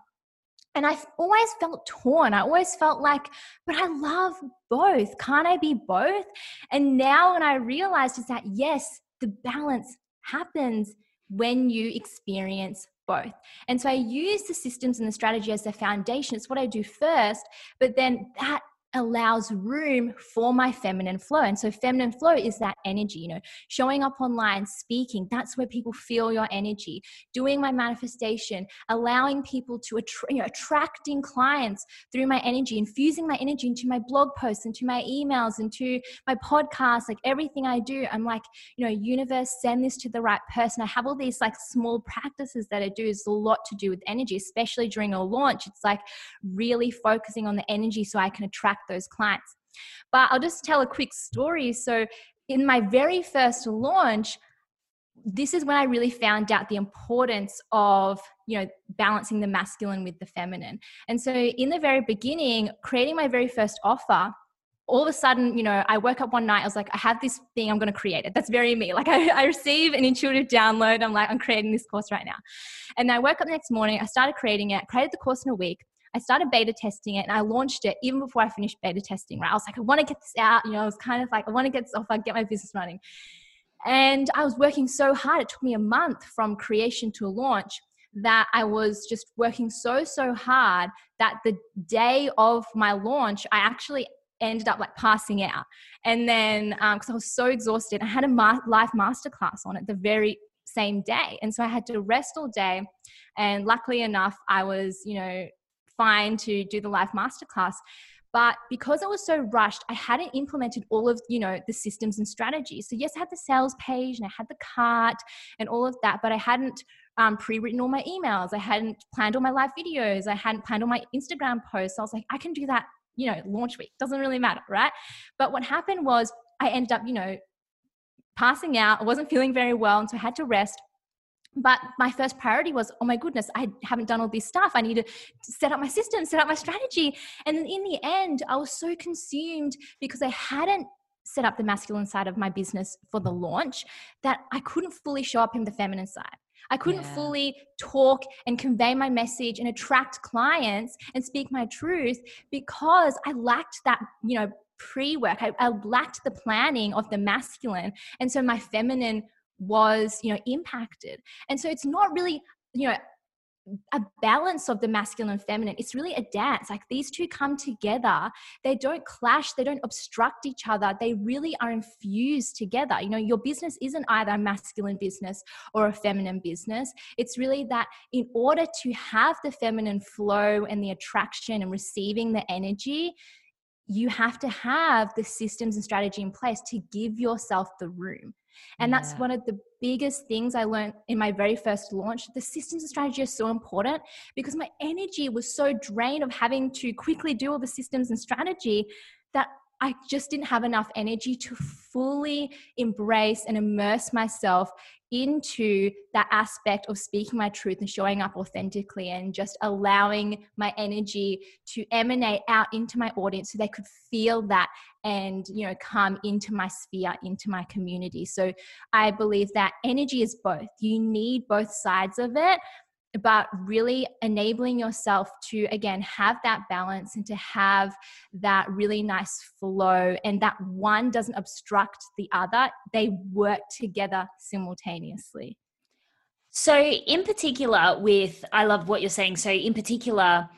And I always felt torn. I always felt like, but I love both. Can't I be both? And now, when I realized is that yes, the balance happens when you experience both. And so I use the systems and the strategy as the foundation. It's what I do first, but then that allows room for my feminine flow. And so, feminine flow is that energy, you know, showing up online, speaking, that's where people feel your energy, doing my manifestation, allowing people to attra- you know, attracting clients through my energy, infusing my energy into my blog posts, into my emails, into my podcast, like everything I do. I'm like, you know, universe, send this to the right person. I have all these like small practices that I do. Is a lot to do with energy, especially during a launch. It's like really focusing on the energy so I can attract attract those clients. But I'll just tell a quick story. So, in my very first launch, this is when I really found out the importance of, you know, balancing the masculine with the feminine. And so in the very beginning, creating my very first offer, all of a sudden, you know, I woke up one night, I was like, I have this thing, I'm going to create it. That's very me. Like I, I receive an intuitive download. I'm like, I'm creating this course right now. And I woke up the next morning, I started creating it, created the course in a week. I started beta testing it and I launched it even before I finished beta testing, right? I was like, I want to get this out. You know, I was kind of like, I want to get this off, I get my business running. And I was working so hard. It took me a month from creation to launch that I was just working so, so hard that the day of my launch, I actually ended up like passing out. And then, because um, I was so exhausted, I had a ma- live masterclass on it the very same day. And so I had to rest all day. And luckily enough, I was, you know, fine to do the live masterclass but because I was so rushed, I hadn't implemented all of you know the systems and strategies. So yes, I had the sales page and I had the cart and all of that, but I hadn't um, pre-written all my emails. I hadn't planned all my live videos. I hadn't planned all my Instagram posts. I was like, I can do that, you know, launch week. Doesn't really matter, right? But what happened was I ended up, you know, passing out. I wasn't feeling very well, and so I had to rest but my first priority was oh my goodness i haven't done all this stuff i need to set up my system set up my strategy and in the end i was so consumed because i hadn't set up the masculine side of my business for the launch that i couldn't fully show up in the feminine side I couldn't yeah. fully talk and convey my message and attract clients and speak my truth because I lacked that, you know, pre work. I, I lacked the planning of the masculine. And so my feminine was, you know, impacted. And so it's not really, you know, a balance of the masculine and feminine. It's really a dance. Like these two come together. They don't clash, they don't obstruct each other. They really are infused together. You know, your business isn't either a masculine business or a feminine business. It's really that in order to have the feminine flow and the attraction and receiving the energy, you have to have the systems and strategy in place to give yourself the room. And yeah. that's one of the biggest things I learned in my very first launch. The systems and strategy are so important because my energy was so drained of having to quickly do all the systems and strategy that I just didn't have enough energy to fully embrace and immerse myself into that aspect of speaking my truth and showing up authentically and just allowing my energy to emanate out into my audience so they could feel that and you know come into my sphere into my community. So i believe that energy is both. You need both sides of it but really enabling yourself to again have that balance and to have that really nice flow and that one doesn't obstruct the other they work together simultaneously. So in particular with i love what you're saying so in particular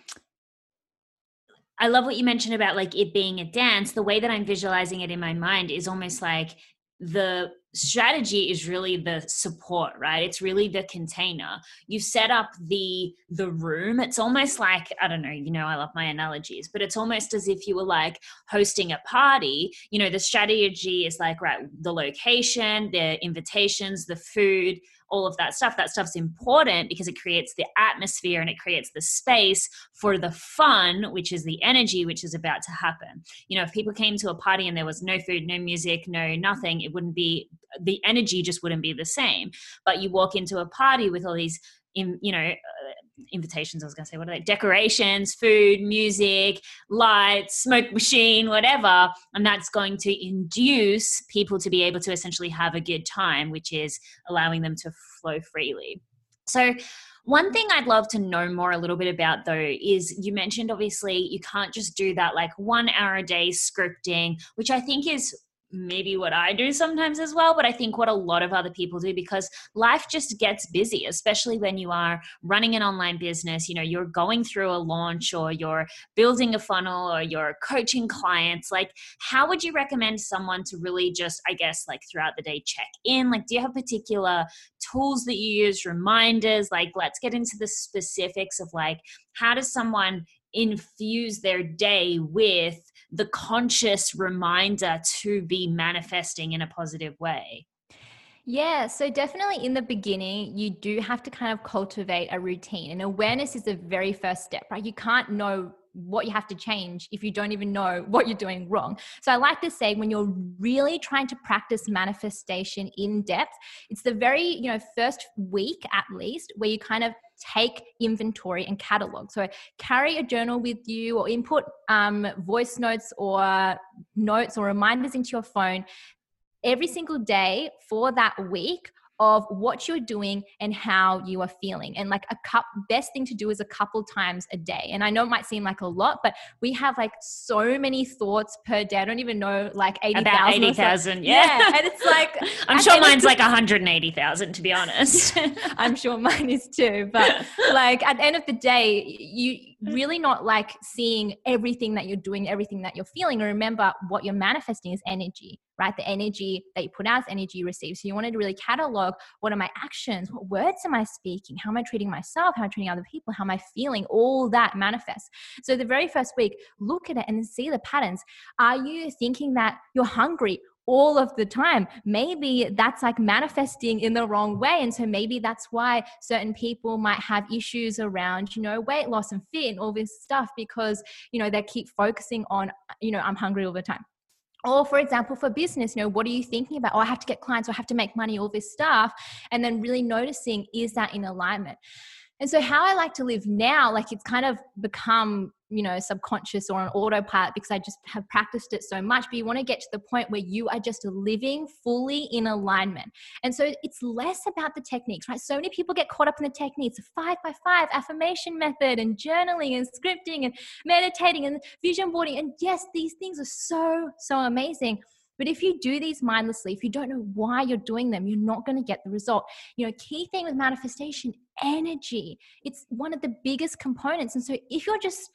I love what you mentioned about like it being a dance. The way that I'm visualizing it in my mind is almost like the strategy is really the support right? It's really the container. You set up the the room. It's almost like i don't know you know i love my analogies but it's almost as if you were like hosting a party. You know the strategy is like right the location the invitations the food all of that stuff. That stuff's important because it creates the atmosphere and it creates the space for the fun, which is the energy which is about to happen. You know, if people came to a party and there was no food, no music, no nothing, it wouldn't be the energy just wouldn't be the same. But you walk into a party with all these in you know invitations, I was going to say, what are they? Decorations, food, music, lights, smoke machine, whatever. And that's going to induce people to be able to essentially have a good time, which is allowing them to flow freely. So, one thing I'd love to know more a little bit about though is you mentioned obviously you can't just do that like one hour a day scripting, which I think is maybe what I do sometimes as well, but I think what a lot of other people do because life just gets busy, especially when you are running an online business. You know, you're going through a launch or you're building a funnel or you're coaching clients. Like, how would you recommend someone to really just, I guess, like throughout the day check in? Like, do you have particular tools that you use, reminders? Like, let's get into the specifics of like, how does someone infuse their day with the conscious reminder to be manifesting in a positive way? Yeah, so definitely in the beginning, you do have to kind of cultivate a routine, and awareness is the very first step, right? You can't know what you have to change if you don't even know what you're doing wrong. So I like to say when you're really trying to practice manifestation in depth, it's the very, you know, first week at least where you kind of take inventory and catalog. So carry a journal with you or input um, voice notes or notes or reminders into your phone every single day for that week of what you're doing and how you are feeling. And like a cup, best thing to do is a couple times a day. And I know it might seem like a lot, but we have like so many thoughts per day. I don't even know, like 80,000. About 80,000, yeah. yeah. And it's like, I'm sure mine's like 180,000 to be honest. I'm sure mine is too. But like at the end of the day, you Mm. really not like seeing everything that you're doing, everything that you're feeling. Remember, what you're manifesting is energy right? The energy that you put out is energy you receive. So you wanted to really catalog what are my actions? What words am I speaking? How am I treating myself? How am I treating other people? How am I feeling? All that manifests. So the very first week, look at it and see the patterns. Are you thinking that you're hungry? All of the time. Maybe that's like manifesting in the wrong way. And so maybe that's why certain people might have issues around, you know, weight loss and fit and all this stuff because, you know, they keep focusing on, you know, I'm hungry all the time or for example for business you know what are you thinking about oh i have to get clients or i have to make money all this stuff and then really noticing is that in alignment and so how i like to live now like it's kind of become you know subconscious or on autopilot because i just have practiced it so much but you want to get to the point where you are just living fully in alignment and so it's less about the techniques right so many people get caught up in the techniques five by five affirmation method and journaling and scripting and meditating and vision boarding and yes these things are so so amazing but if you do these mindlessly, if you don't know why you're doing them, you're not going to get the result. You know, key thing with manifestation, energy. It's one of the biggest components. And so if you're just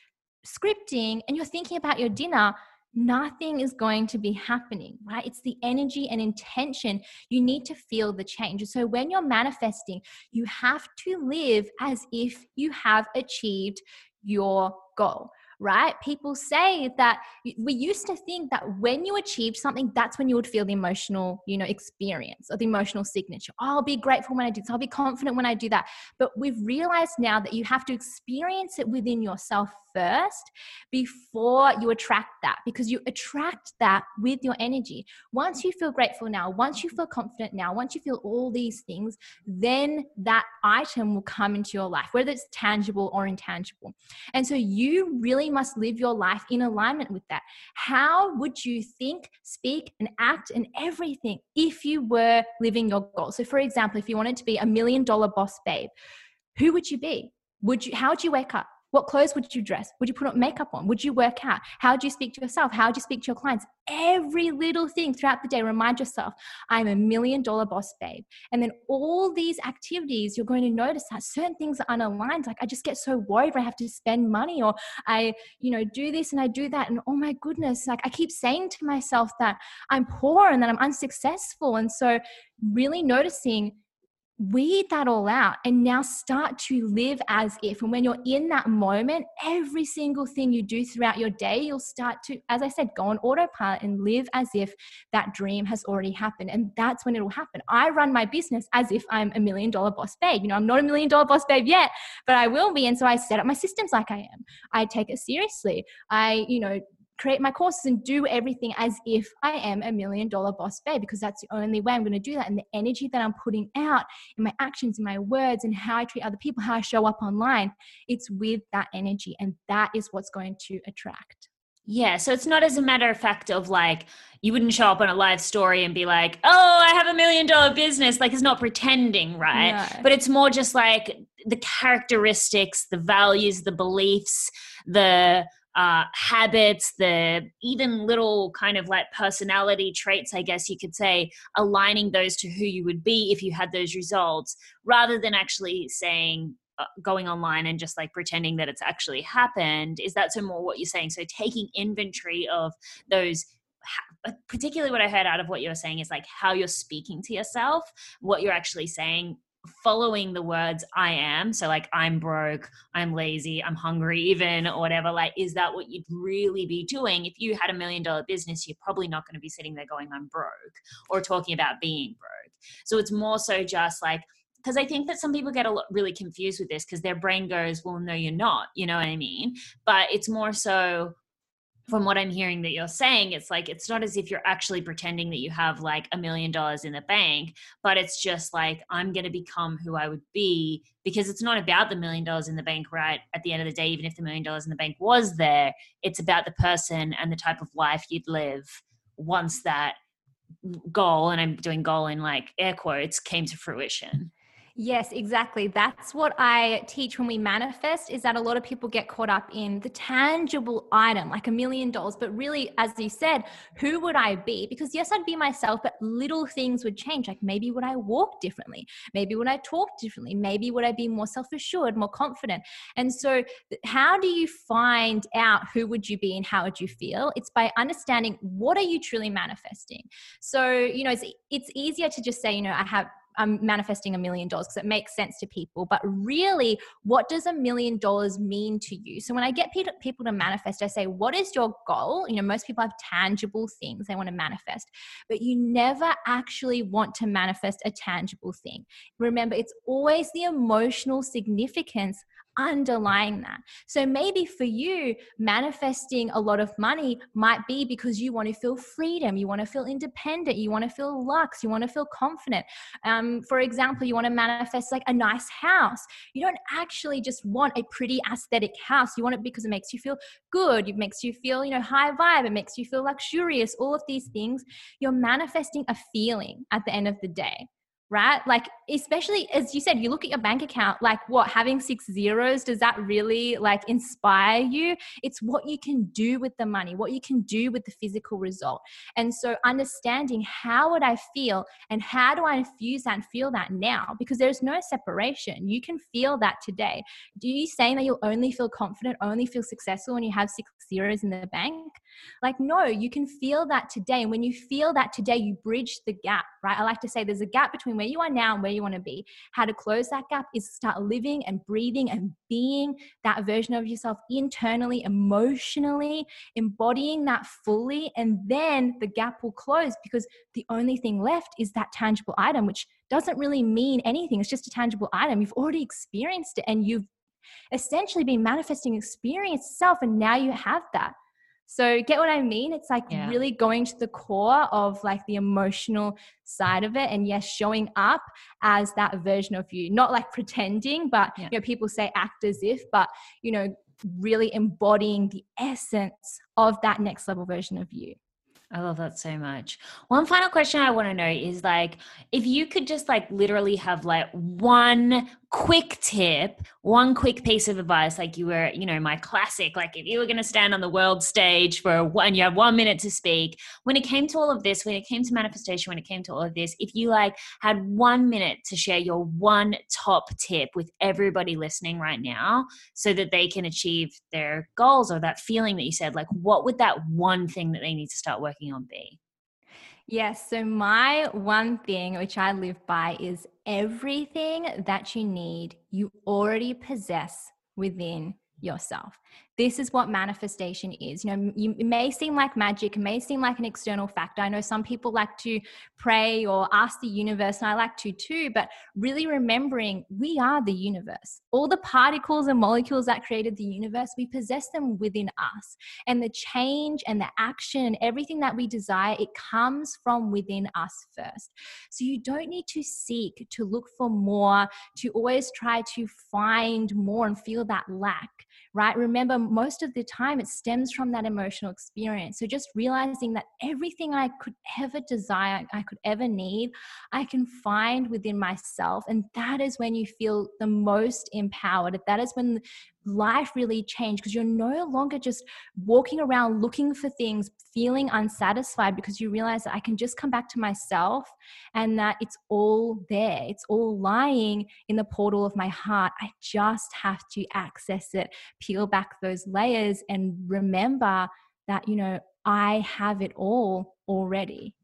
scripting and you're thinking about your dinner, nothing is going to be happening, right? It's the energy and intention. You need to feel the change. So when you're manifesting, you have to live as if you have achieved your goal right? People say that we used to think that when you achieved something, that's when you would feel the emotional, you know, experience or the emotional signature. Oh, I'll be grateful when I do this. I'll be confident when I do that. But we've realized now that you have to experience it within yourself first before you attract that because you attract that with your energy. Once you feel grateful now, once you feel confident now, once you feel all these things, then that item will come into your life, whether it's tangible or intangible. And so you really must live your life in alignment with that. How would you think, speak, and act and everything if you were living your goal? So, for example, if you wanted to be a million dollar boss babe, who would you be? Would you, how would you wake up? What clothes would you dress? Would you put on makeup on? Would you work out? How do you speak to yourself? How do you speak to your clients? Every little thing throughout the day, remind yourself, I'm a million dollar boss babe. And then all these activities, you're going to notice that certain things are unaligned. Like I just get so worried I have to spend money or I, you know, do this and I do that. And oh my goodness, like I keep saying to myself that I'm poor and that I'm unsuccessful. And so really noticing weed that all out and now start to live as if. And when you're in that moment, every single thing you do throughout your day, you'll start to, as I said, go on autopilot and live as if that dream has already happened. And that's when it'll happen. I run my business as if I'm a million dollar boss babe. You know, I'm not a million dollar boss babe yet, but I will be. And so I set up my systems like I am. I take it seriously. I, you know, create my courses and do everything as if I am a million dollar boss babe because that's the only way I'm going to do that. And the energy that I'm putting out in my actions, in my words, and how I treat other people, how I show up online, it's with that energy. And that is what's going to attract. Yeah, so it's not as a matter of fact of like you wouldn't show up on a live story and be like, "Oh, I have a million dollar business." Like it's not pretending, right? No. But it's more just like the characteristics, the values, the beliefs, the uh, habits, the even little kind of like personality traits, I guess you could say, aligning those to who you would be if you had those results, rather than actually saying, uh, going online and just like pretending that it's actually happened. Is that so more what you're saying? So taking inventory of those uh, particularly what I heard out of what you're saying is like how you're speaking to yourself, what you're actually saying following the words I am, so like I'm broke, I'm lazy, I'm hungry, even or whatever, like, is that what you'd really be doing? If you had a million dollar business, you're probably not going to be sitting there going, I'm broke or talking about being broke. So it's more so just like, because I think that some people get a lot really confused with this because their brain goes, well, no, you're not. You know what I mean? But it's more so from what I'm hearing that you're saying, it's like it's not as if you're actually pretending that you have like a million dollars in the bank, but it's just like I'm going to become who I would be because it's not about the million dollars in the bank, right? At the end of the day, even if the million dollars in the bank was there, it's about the person and the type of life you'd live once that goal, and I'm doing goal in like air quotes, came to fruition. Yes, exactly. That's what I teach when we manifest is that a lot of people get caught up in the tangible item, like a million dollars. But really, as you said, who would I be? Because yes, I'd be myself, but little things would change. Like maybe would I walk differently? Maybe would I talk differently? Maybe would I be more self assured, more confident? And so, how do you find out who would you be and how would you feel? It's by understanding what are you truly manifesting. So, you know, it's, it's easier to just say, you know, I have I'm manifesting a million dollars because it makes sense to people. But really, what does a million dollars mean to you? So when I get people to manifest, I say, what is your goal? You know, most people have tangible things they want to manifest, but you never actually want to manifest a tangible thing. Remember, it's always the emotional significance underlying that. So maybe for you, manifesting a lot of money might be because you want to feel freedom, you want to feel independent, you want to feel lux, you want to feel confident. Um, for example, you want to manifest like a nice house. You don't actually just want a pretty aesthetic house. You want it because it makes you feel good, it makes you feel, you know, high vibe, it makes you feel luxurious, all of these things. You're manifesting a feeling at the end of the day right? Like, especially as you said, you look at your bank account, like what, having six zeros, does that really like inspire you? It's what you can do with the money, what you can do with the physical result. And so understanding how would I feel and how do I infuse that and feel that now? Because there's no separation. You can feel that today. Do you saying that you'll only feel confident, only feel successful when you have six zeros in the bank? Like, no, you can feel that today. And when you feel that today, you bridge the gap, right? I like to say there's a gap between where you are now and where you want to be. How to close that gap is start living and breathing and being that version of yourself internally, emotionally, embodying that fully. And then the gap will close because the only thing left is that tangible item, which doesn't really mean anything. It's just a tangible item. You've already experienced it and you've essentially been manifesting experience self. And now you have that. So get what I mean? It's like yeah. really going to the core of like the emotional side of it and yes, showing up as that version of you. Not like pretending, but yeah. you know, people say act as if, but you know, really embodying the essence of that next level version of you. I love that so much. One final question I want to know is like if you could just like literally have like one quick tip, one quick piece of advice, like you were, you know, my classic, like if you were going to stand on the world stage for one, you have one minute to speak. When it came to all of this, when it came to manifestation, when it came to all of this, if you like had one minute to share your one top tip with everybody listening right now so that they can achieve their goals or that feeling that you said, like what would that one thing that they need to start working on be? Yes. So, my one thing which I live by is everything that you need, you already possess within yourself. This is what manifestation is. You know, you, it may seem like magic, it may seem like an external factor. I know some people like to pray or ask the universe, and I like to too, but really remembering we are the universe. All the particles and molecules that created the universe, we possess them within us. And the change and the action and everything that we desire, it comes from within us first. So you don't need to seek to look for more, to always try to find more and feel that lack right? Remember, most of the time it stems from that emotional experience. So just realizing that everything I could ever desire, I could ever need, I can find within myself. And that is when you feel the most empowered. That is when life really changed because you're no longer just walking around looking for things, feeling unsatisfied because you realize that I can just come back to myself and that it's all there. It's all lying in the portal of my heart. I just have to access it, peel back those layers, and remember that, you know, I have it all already.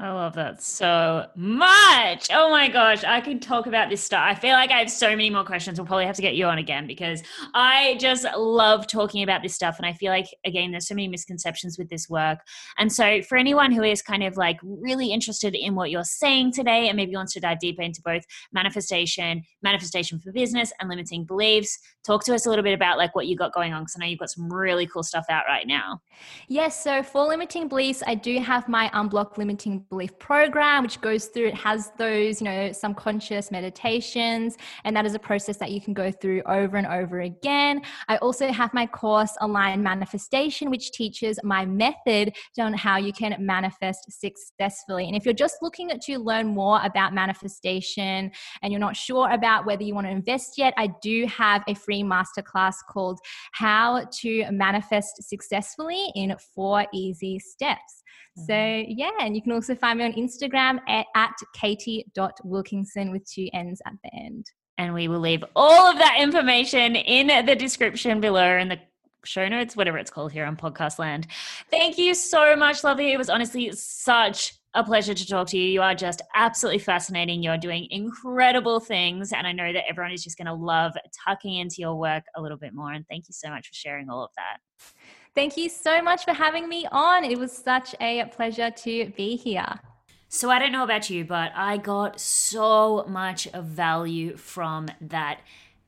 I love that so much. Oh my gosh, I could talk about this stuff. I feel like I have so many more questions. We'll probably have to get you on again because I just love talking about this stuff. And I feel like, again, there's so many misconceptions with this work. And so, for anyone who is kind of like really interested in what you're saying today and maybe wants to dive deeper into both manifestation, manifestation for business, and limiting beliefs, talk to us a little bit about like what you got going on because I know you've got some really cool stuff out right now. Yes. So, for limiting beliefs, I do have my unblock limiting belief program, which goes through, it has those, you know, subconscious meditations. And that is a process that you can go through over and over again. I also have my course, Aligned Manifestation, which teaches my method on how you can manifest successfully. And if you're just looking to learn more about manifestation and you're not sure about whether you want to invest yet, I do have a free masterclass called How to Manifest Successfully in Four Easy Steps. So mm-hmm. yeah, and you can also find me on Instagram at, at katie.wilkinson with two N's at the end. And we will leave all of that information in the description below in the show notes, whatever it's called here on Podcast Land. Thank you so much, Lovely. It was honestly such a pleasure to talk to you. You are just absolutely fascinating. You're doing incredible things. And I know that everyone is just going to love tucking into your work a little bit more. And thank you so much for sharing all of that. Thank you so much for having me on. It was such a pleasure to be here. So, I don't know about you, but I got so much value from that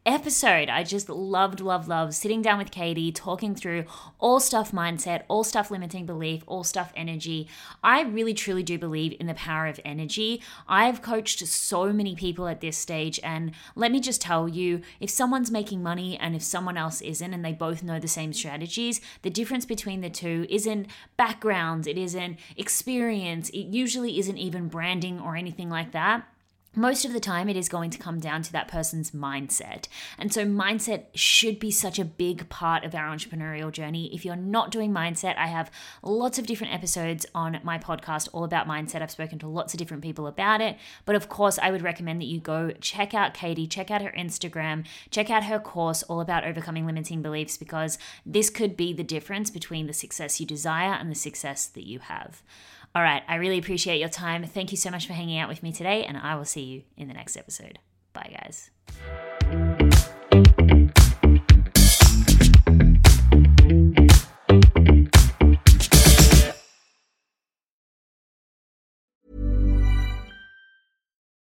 episode. I just loved, loved, loved sitting down with Katie, talking through all stuff mindset, all stuff limiting belief, all stuff energy. I really truly do believe in the power of energy. I've coached so many people at this stage, and let me just tell you if someone's making money and if someone else isn't, and they both know the same strategies, the difference between the two isn't background, it isn't experience, it usually isn't even branding or anything like that most of the time it is going to come down to that person's mindset. And so, mindset should be such a big part of our entrepreneurial journey. If you're not doing mindset, I have lots of different episodes on my podcast all about mindset. I've spoken to lots of different people about it. But of course, I would recommend that you go check out Katie, check out her Instagram, check out her course all about overcoming limiting beliefs, because this could be the difference between the success you desire and the success that you have. All right, I really appreciate your time. Thank you so much for hanging out with me today, and I will see you in the next episode. Bye, guys.